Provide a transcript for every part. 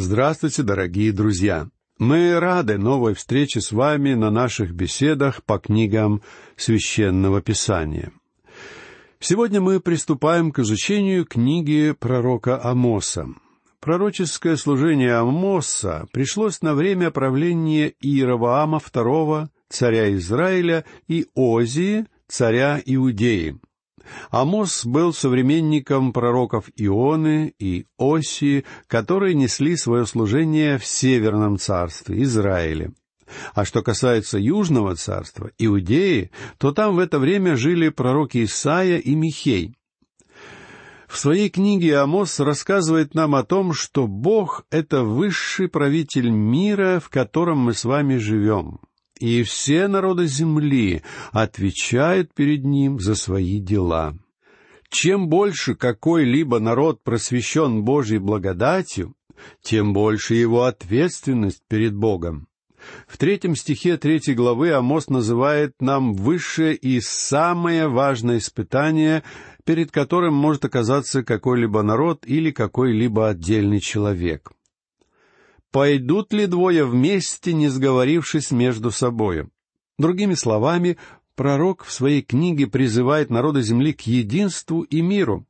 Здравствуйте, дорогие друзья! Мы рады новой встрече с вами на наших беседах по книгам Священного Писания. Сегодня мы приступаем к изучению книги пророка Амоса. Пророческое служение Амоса пришлось на время правления Иеровоама II, царя Израиля, и Озии, царя Иудеи. Амос был современником пророков Ионы и Осии, которые несли свое служение в Северном царстве, Израиле. А что касается Южного царства, Иудеи, то там в это время жили пророки Исаия и Михей. В своей книге Амос рассказывает нам о том, что Бог — это высший правитель мира, в котором мы с вами живем и все народы земли отвечают перед ним за свои дела. Чем больше какой-либо народ просвещен Божьей благодатью, тем больше его ответственность перед Богом. В третьем стихе третьей главы Амос называет нам высшее и самое важное испытание, перед которым может оказаться какой-либо народ или какой-либо отдельный человек пойдут ли двое вместе, не сговорившись между собою? Другими словами, пророк в своей книге призывает народы земли к единству и миру.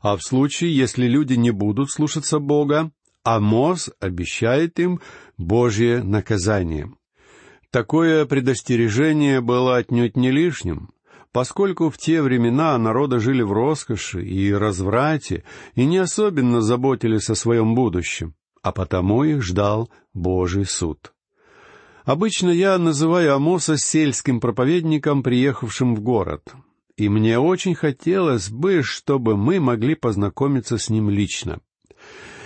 А в случае, если люди не будут слушаться Бога, Амос обещает им Божье наказание. Такое предостережение было отнюдь не лишним, поскольку в те времена народы жили в роскоши и разврате и не особенно заботились о своем будущем а потому их ждал Божий суд. Обычно я называю Амоса сельским проповедником, приехавшим в город, и мне очень хотелось бы, чтобы мы могли познакомиться с ним лично.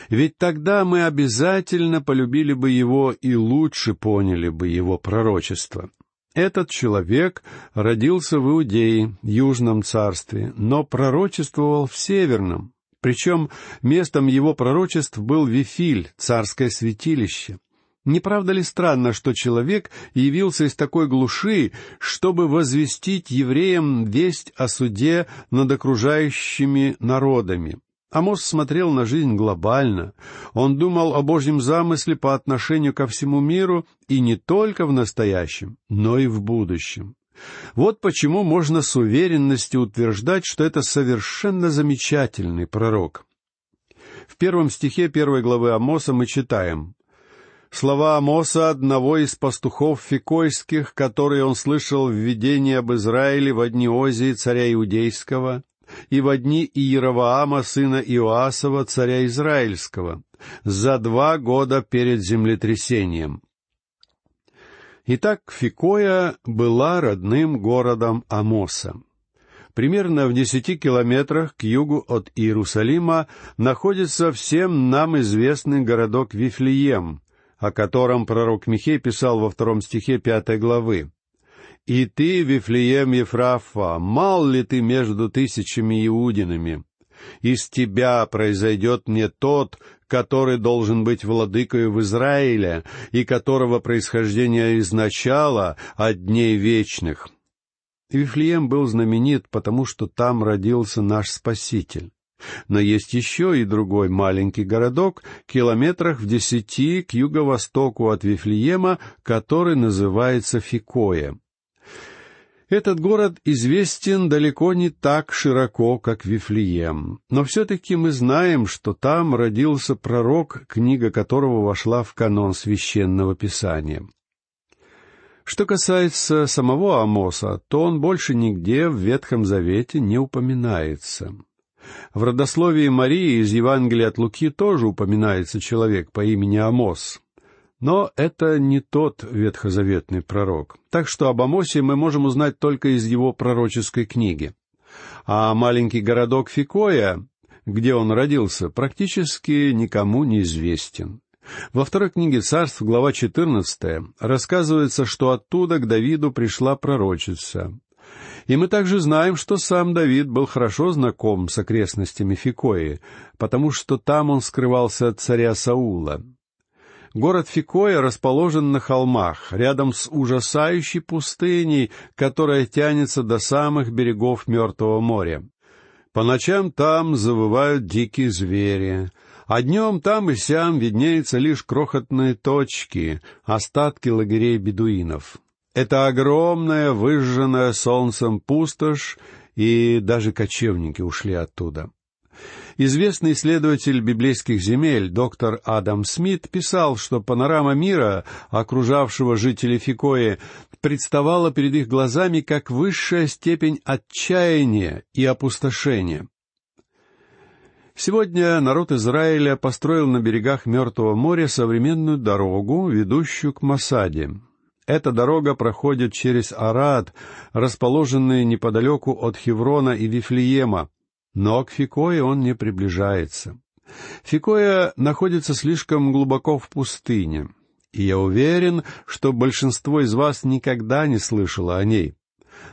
Ведь тогда мы обязательно полюбили бы его и лучше поняли бы его пророчество. Этот человек родился в Иудее, Южном царстве, но пророчествовал в Северном, причем местом его пророчеств был Вифиль, царское святилище. Не правда ли странно, что человек явился из такой глуши, чтобы возвестить евреям весть о суде над окружающими народами? Амос смотрел на жизнь глобально. Он думал о Божьем замысле по отношению ко всему миру и не только в настоящем, но и в будущем. Вот почему можно с уверенностью утверждать, что это совершенно замечательный пророк. В первом стихе первой главы Амоса мы читаем слова Амоса, одного из пастухов фикойских, которые он слышал в видении об Израиле в дни Озии, царя Иудейского, и в дни Иеровоама, сына Иоасова, царя Израильского, за два года перед землетрясением. Итак, Фикоя была родным городом Амоса. Примерно в десяти километрах к югу от Иерусалима находится всем нам известный городок Вифлеем, о котором пророк Михей писал во втором стихе пятой главы. «И ты, Вифлеем Ефрафа, мал ли ты между тысячами иудинами? Из тебя произойдет мне тот, который должен быть владыкою в Израиле, и которого происхождение изначала от дней вечных. Вифлеем был знаменит, потому что там родился наш Спаситель. Но есть еще и другой маленький городок, километрах в десяти к юго-востоку от Вифлеема, который называется Фикоя. Этот город известен далеко не так широко, как Вифлеем, но все-таки мы знаем, что там родился пророк, книга которого вошла в канон священного писания. Что касается самого Амоса, то он больше нигде в Ветхом Завете не упоминается. В родословии Марии из Евангелия от Луки тоже упоминается человек по имени Амос, но это не тот ветхозаветный пророк. Так что об Амосе мы можем узнать только из его пророческой книги. А маленький городок Фикоя, где он родился, практически никому не известен. Во второй книге царств, глава 14, рассказывается, что оттуда к Давиду пришла пророчица. И мы также знаем, что сам Давид был хорошо знаком с окрестностями Фикои, потому что там он скрывался от царя Саула. Город Фикоя расположен на холмах, рядом с ужасающей пустыней, которая тянется до самых берегов Мертвого моря. По ночам там завывают дикие звери, А днем там и сям виднеются лишь крохотные точки, остатки лагерей бедуинов. Это огромная, выжженная солнцем пустошь, и даже кочевники ушли оттуда. Известный исследователь библейских земель доктор Адам Смит писал, что панорама мира, окружавшего жителей Фикои, представала перед их глазами как высшая степень отчаяния и опустошения. Сегодня народ Израиля построил на берегах Мертвого моря современную дорогу, ведущую к Масаде. Эта дорога проходит через Арад, расположенный неподалеку от Хеврона и Вифлеема, но к Фикое он не приближается. Фикоя находится слишком глубоко в пустыне, и я уверен, что большинство из вас никогда не слышало о ней.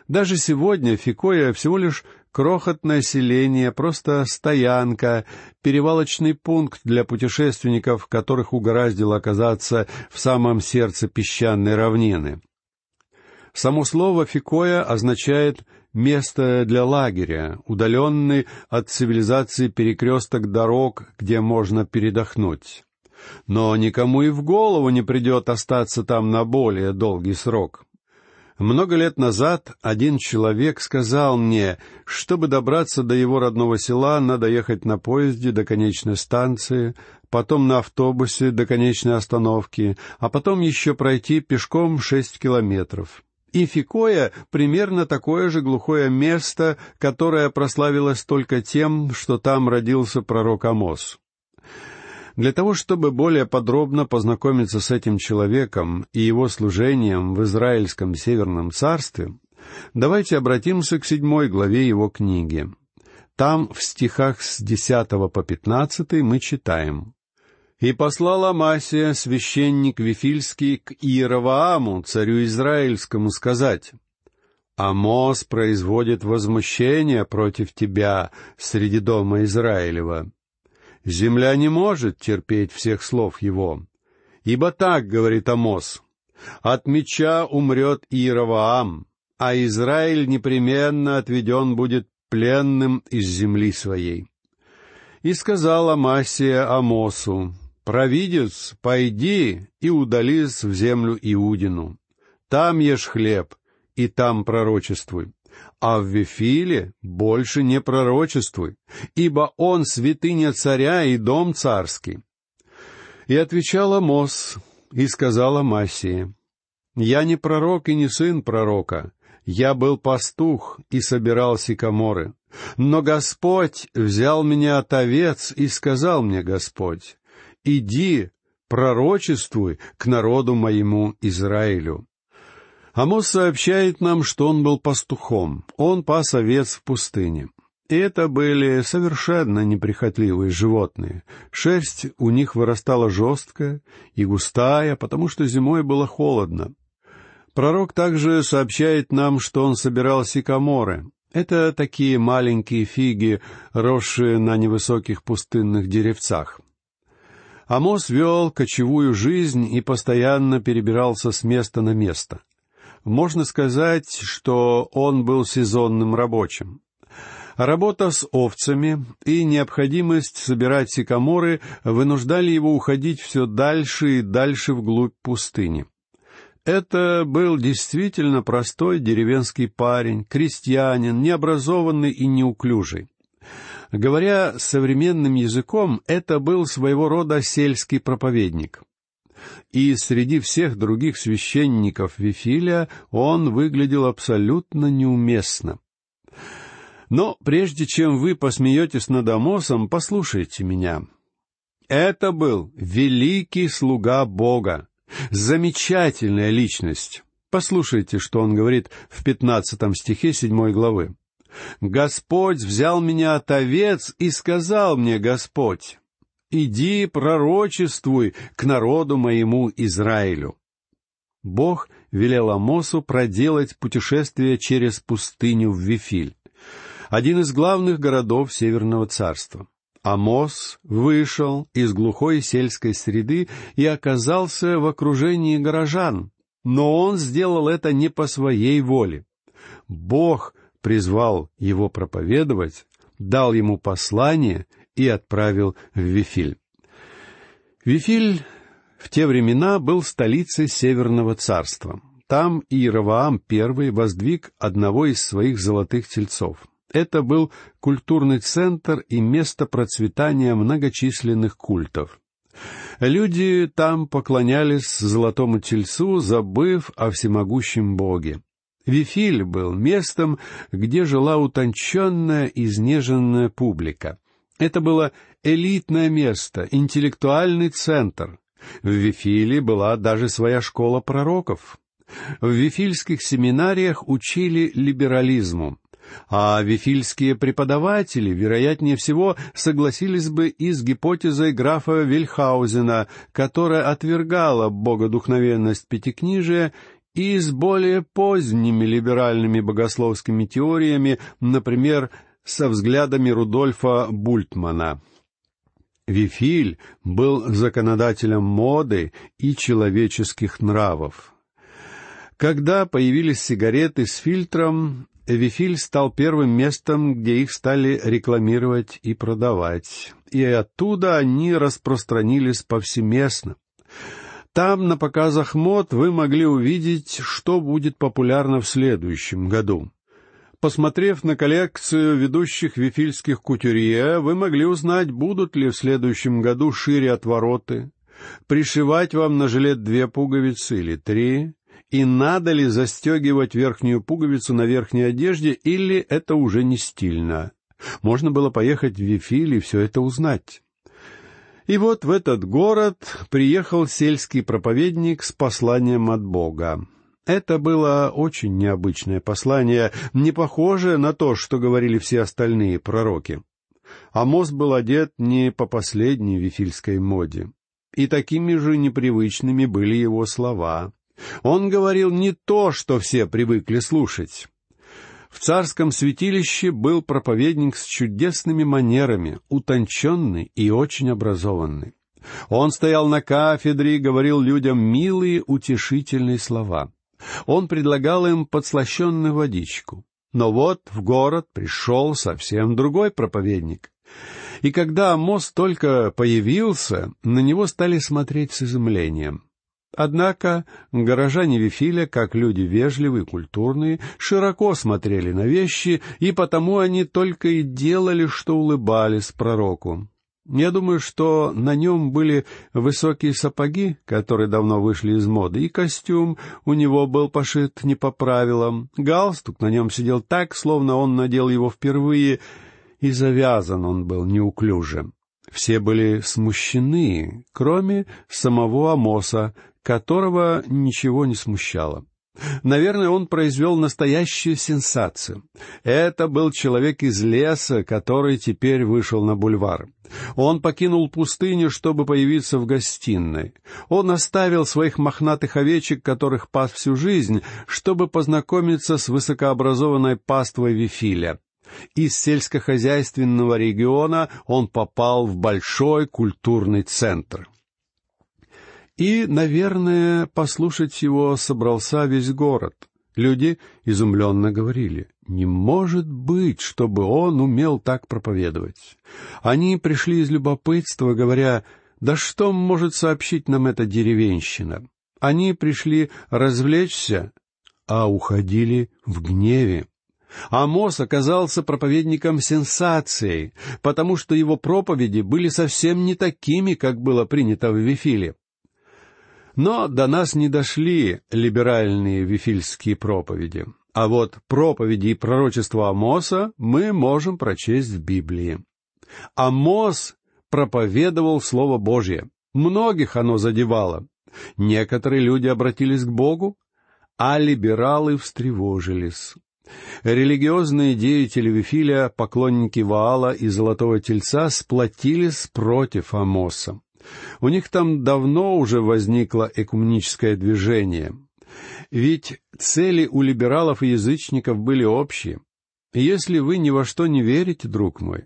Даже сегодня Фикоя всего лишь крохотное селение, просто стоянка, перевалочный пункт для путешественников, которых угораздило оказаться в самом сердце песчаной равнины. Само слово «фикоя» означает место для лагеря, удаленный от цивилизации перекресток дорог, где можно передохнуть. Но никому и в голову не придет остаться там на более долгий срок. Много лет назад один человек сказал мне, чтобы добраться до его родного села, надо ехать на поезде до конечной станции, потом на автобусе до конечной остановки, а потом еще пройти пешком шесть километров. И Фикоя — примерно такое же глухое место, которое прославилось только тем, что там родился пророк Амос. Для того, чтобы более подробно познакомиться с этим человеком и его служением в Израильском Северном Царстве, давайте обратимся к седьмой главе его книги. Там, в стихах с десятого по пятнадцатый, мы читаем. И послал Амасия, священник Вифильский, к Иеравааму, царю Израильскому, сказать, «Амос производит возмущение против тебя среди дома Израилева. Земля не может терпеть всех слов его. Ибо так, говорит Амос, от меча умрет Иераваам, а Израиль непременно отведен будет пленным из земли своей. И сказал Амасия Амосу, «Провидец, пойди и удались в землю Иудину. Там ешь хлеб, и там пророчествуй. А в Вифиле больше не пророчествуй, ибо он святыня царя и дом царский». И отвечал Амос, и сказала Массия, «Я не пророк и не сын пророка, я был пастух и собирал сикаморы. Но Господь взял меня от овец и сказал мне Господь, «Иди, пророчествуй к народу моему Израилю». Амос сообщает нам, что он был пастухом, он пас овец в пустыне. И это были совершенно неприхотливые животные. Шерсть у них вырастала жесткая и густая, потому что зимой было холодно. Пророк также сообщает нам, что он собирал сикаморы. Это такие маленькие фиги, росшие на невысоких пустынных деревцах. Амос вел кочевую жизнь и постоянно перебирался с места на место. Можно сказать, что он был сезонным рабочим. Работа с овцами и необходимость собирать сикаморы вынуждали его уходить все дальше и дальше вглубь пустыни. Это был действительно простой деревенский парень, крестьянин, необразованный и неуклюжий. Говоря современным языком, это был своего рода сельский проповедник. И среди всех других священников Вифиля он выглядел абсолютно неуместно. Но прежде чем вы посмеетесь над Амосом, послушайте меня. Это был великий слуга Бога, замечательная личность. Послушайте, что он говорит в пятнадцатом стихе седьмой главы. Господь взял меня от овец и сказал мне Господь, «Иди пророчествуй к народу моему Израилю». Бог велел Амосу проделать путешествие через пустыню в Вифиль, один из главных городов Северного царства. Амос вышел из глухой сельской среды и оказался в окружении горожан, но он сделал это не по своей воле. Бог призвал его проповедовать, дал ему послание и отправил в Вифиль. Вифиль в те времена был столицей Северного царства. Там Иераваам I воздвиг одного из своих золотых тельцов. Это был культурный центр и место процветания многочисленных культов. Люди там поклонялись золотому тельцу, забыв о всемогущем Боге. Вифиль был местом, где жила утонченная, изнеженная публика. Это было элитное место, интеллектуальный центр. В Вифиле была даже своя школа пророков. В вифильских семинариях учили либерализму, а вифильские преподаватели, вероятнее всего, согласились бы и с гипотезой графа Вильхаузена, которая отвергала богодухновенность Пятикнижия и с более поздними либеральными богословскими теориями, например, со взглядами Рудольфа Бультмана. Вифиль был законодателем моды и человеческих нравов. Когда появились сигареты с фильтром, Вифиль стал первым местом, где их стали рекламировать и продавать, и оттуда они распространились повсеместно. Там, на показах мод, вы могли увидеть, что будет популярно в следующем году. Посмотрев на коллекцию ведущих вифильских кутюрье, вы могли узнать, будут ли в следующем году шире отвороты, пришивать вам на жилет две пуговицы или три, и надо ли застегивать верхнюю пуговицу на верхней одежде, или это уже не стильно. Можно было поехать в Вифиль и все это узнать. И вот в этот город приехал сельский проповедник с посланием от Бога. Это было очень необычное послание, не похожее на то, что говорили все остальные пророки. Амос был одет не по последней вифильской моде. И такими же непривычными были его слова. Он говорил не то, что все привыкли слушать. В царском святилище был проповедник с чудесными манерами, утонченный и очень образованный. Он стоял на кафедре и говорил людям милые, утешительные слова. Он предлагал им подслащенную водичку. Но вот в город пришел совсем другой проповедник. И когда мост только появился, на него стали смотреть с изумлением. Однако горожане Вифиля, как люди вежливые, культурные, широко смотрели на вещи, и потому они только и делали, что улыбались пророку. Я думаю, что на нем были высокие сапоги, которые давно вышли из моды, и костюм у него был пошит не по правилам. Галстук на нем сидел так, словно он надел его впервые, и завязан он был неуклюже. Все были смущены, кроме самого Амоса, которого ничего не смущало. Наверное, он произвел настоящую сенсацию. Это был человек из леса, который теперь вышел на бульвар. Он покинул пустыню, чтобы появиться в гостиной. Он оставил своих мохнатых овечек, которых пас всю жизнь, чтобы познакомиться с высокообразованной паствой Вифиля. Из сельскохозяйственного региона он попал в большой культурный центр. И, наверное, послушать его собрался весь город. Люди изумленно говорили, не может быть, чтобы он умел так проповедовать. Они пришли из любопытства, говоря, да что может сообщить нам эта деревенщина? Они пришли развлечься, а уходили в гневе. Амос оказался проповедником сенсацией, потому что его проповеди были совсем не такими, как было принято в Вифиле. Но до нас не дошли либеральные вифильские проповеди. А вот проповеди и пророчества Амоса мы можем прочесть в Библии. Амос проповедовал Слово Божье. Многих оно задевало. Некоторые люди обратились к Богу, а либералы встревожились. Религиозные деятели Вифиля, поклонники Ваала и Золотого Тельца сплотились против Амоса. У них там давно уже возникло экуменическое движение. Ведь цели у либералов и язычников были общие. Если вы ни во что не верите, друг мой,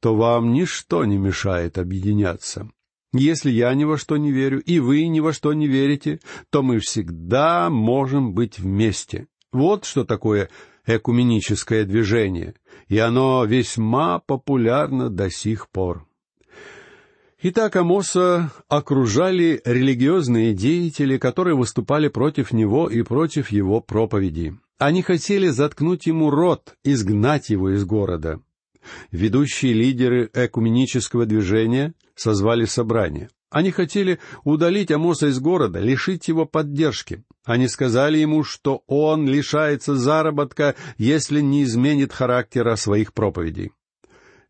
то вам ничто не мешает объединяться. Если я ни во что не верю, и вы ни во что не верите, то мы всегда можем быть вместе. Вот что такое экуменическое движение, и оно весьма популярно до сих пор. Итак, Амоса окружали религиозные деятели, которые выступали против него и против его проповеди. Они хотели заткнуть ему рот, изгнать его из города. Ведущие лидеры экуменического движения созвали собрание. Они хотели удалить Амоса из города, лишить его поддержки. Они сказали ему, что он лишается заработка, если не изменит характера своих проповедей.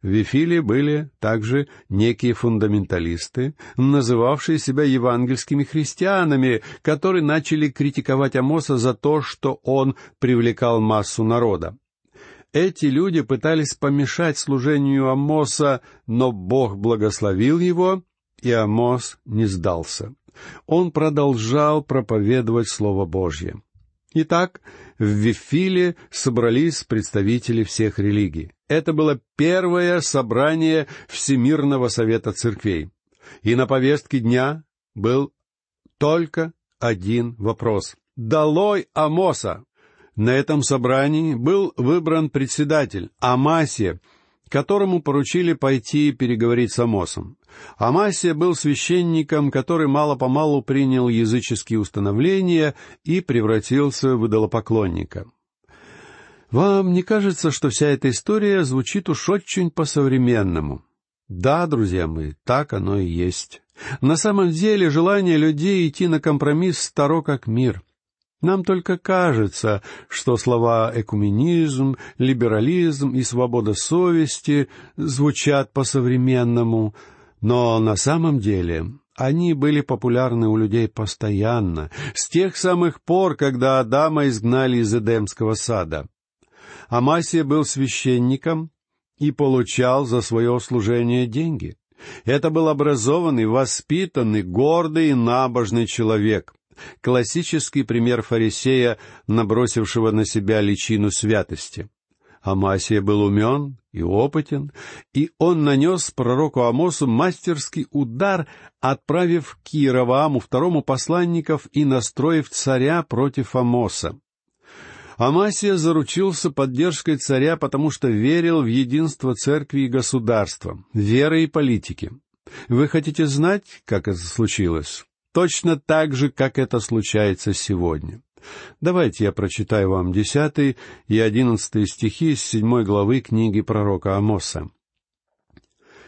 В Вифиле были также некие фундаменталисты, называвшие себя евангельскими христианами, которые начали критиковать Амоса за то, что он привлекал массу народа. Эти люди пытались помешать служению Амоса, но Бог благословил его, и Амос не сдался. Он продолжал проповедовать Слово Божье. Итак, в Вифиле собрались представители всех религий. Это было первое собрание Всемирного Совета Церквей. И на повестке дня был только один вопрос. «Долой Амоса!» На этом собрании был выбран председатель Амасия, которому поручили пойти переговорить с Амосом. Амасия был священником, который мало-помалу принял языческие установления и превратился в идолопоклонника. Вам не кажется, что вся эта история звучит уж очень по-современному? Да, друзья мои, так оно и есть. На самом деле желание людей идти на компромисс старо как мир — нам только кажется, что слова «экуменизм», «либерализм» и «свобода совести» звучат по-современному, но на самом деле они были популярны у людей постоянно, с тех самых пор, когда Адама изгнали из Эдемского сада. Амасия был священником и получал за свое служение деньги. Это был образованный, воспитанный, гордый и набожный человек — Классический пример фарисея, набросившего на себя личину святости. Амасия был умен и опытен, и он нанес пророку Амосу мастерский удар, отправив к Иеравааму второму посланников и настроив царя против Амоса. Амасия заручился поддержкой царя, потому что верил в единство церкви и государства, веры и политики. Вы хотите знать, как это случилось? точно так же, как это случается сегодня. Давайте я прочитаю вам десятый и одиннадцатый стихи из седьмой главы книги пророка Амоса.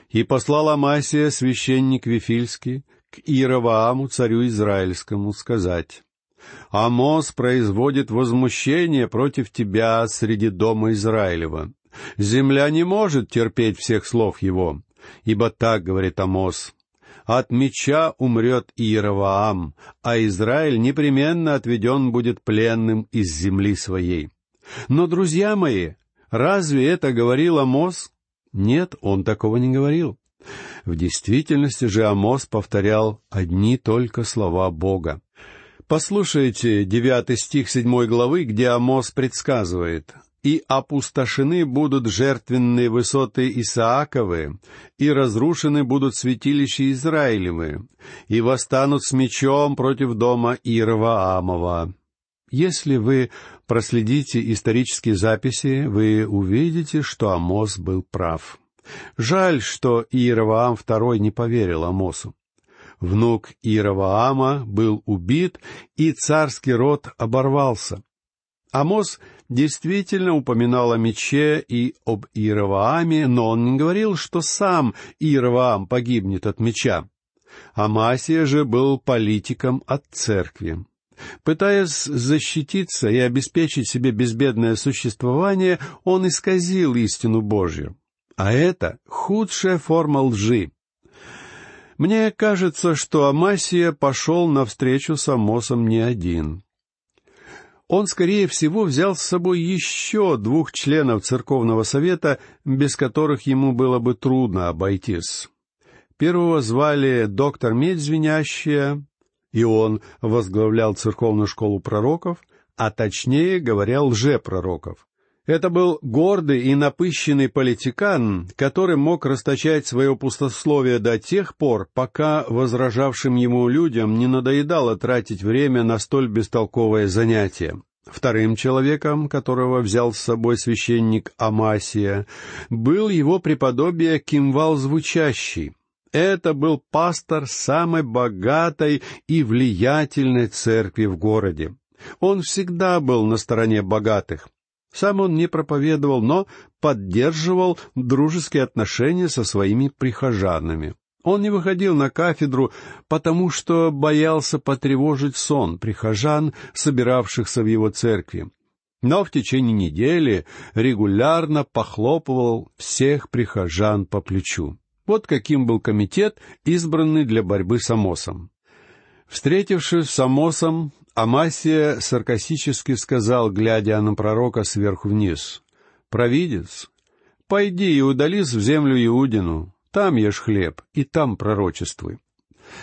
«И послал Амасия, священник Вифильский, к Иеравааму, царю Израильскому, сказать, «Амос производит возмущение против тебя среди дома Израилева. Земля не может терпеть всех слов его, ибо так, говорит Амос, от меча умрет Иераваам, а Израиль непременно отведен будет пленным из земли своей. Но, друзья мои, разве это говорил Амос? Нет, он такого не говорил. В действительности же Амос повторял одни только слова Бога. Послушайте девятый стих седьмой главы, где Амос предсказывает и опустошены будут жертвенные высоты Исааковы, и разрушены будут святилища Израилевы, и восстанут с мечом против дома Ирваамова. Если вы проследите исторические записи, вы увидите, что Амос был прав. Жаль, что Иераваам II не поверил Амосу. Внук Иераваама был убит, и царский род оборвался. Амос действительно упоминал о мече и об Иеравааме, но он не говорил, что сам Иераваам погибнет от меча. Амасия же был политиком от церкви. Пытаясь защититься и обеспечить себе безбедное существование, он исказил истину Божью. А это худшая форма лжи. Мне кажется, что Амасия пошел навстречу с Амосом не один он, скорее всего, взял с собой еще двух членов церковного совета, без которых ему было бы трудно обойтись. Первого звали доктор Медь Звенящая, и он возглавлял церковную школу пророков, а точнее говоря, лжепророков. Это был гордый и напыщенный политикан, который мог расточать свое пустословие до тех пор, пока возражавшим ему людям не надоедало тратить время на столь бестолковое занятие. Вторым человеком, которого взял с собой священник Амасия, был его преподобие Кимвал Звучащий. Это был пастор самой богатой и влиятельной церкви в городе. Он всегда был на стороне богатых. Сам он не проповедовал, но поддерживал дружеские отношения со своими прихожанами. Он не выходил на кафедру, потому что боялся потревожить сон прихожан, собиравшихся в его церкви. Но в течение недели регулярно похлопывал всех прихожан по плечу. Вот каким был комитет, избранный для борьбы с Амосом. Встретившись с Амосом, Амасия саркастически сказал, глядя на пророка сверху вниз, «Провидец, пойди и удались в землю Иудину, там ешь хлеб и там пророчествуй».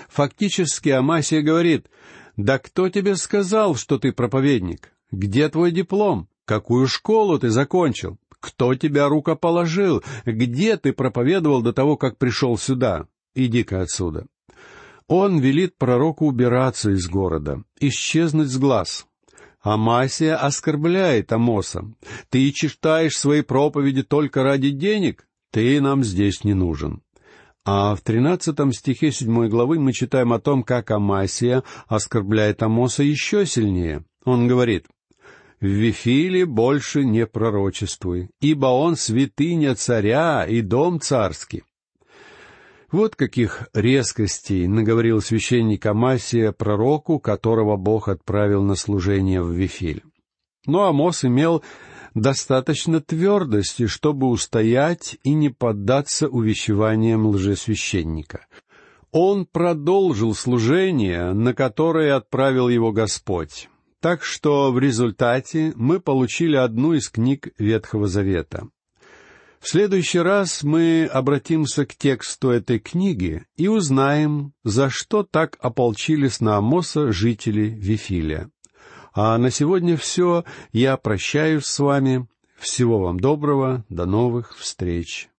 Фактически Амасия говорит, «Да кто тебе сказал, что ты проповедник? Где твой диплом? Какую школу ты закончил? Кто тебя рукоположил? Где ты проповедовал до того, как пришел сюда? Иди-ка отсюда. Он велит пророку убираться из города, исчезнуть с глаз. Амасия оскорбляет Амоса. Ты читаешь свои проповеди только ради денег? Ты нам здесь не нужен. А в тринадцатом стихе седьмой главы мы читаем о том, как Амасия оскорбляет Амоса еще сильнее. Он говорит, в Вифиле больше не пророчествуй, ибо он святыня царя и дом царский. Вот каких резкостей наговорил священник Амасия пророку, которого Бог отправил на служение в Вифиль. Но Амос имел достаточно твердости, чтобы устоять и не поддаться увещеваниям лжесвященника. Он продолжил служение, на которое отправил его Господь. Так что в результате мы получили одну из книг Ветхого Завета. В следующий раз мы обратимся к тексту этой книги и узнаем, за что так ополчились на Амоса жители Вифиля. А на сегодня все. Я прощаюсь с вами. Всего вам доброго. До новых встреч.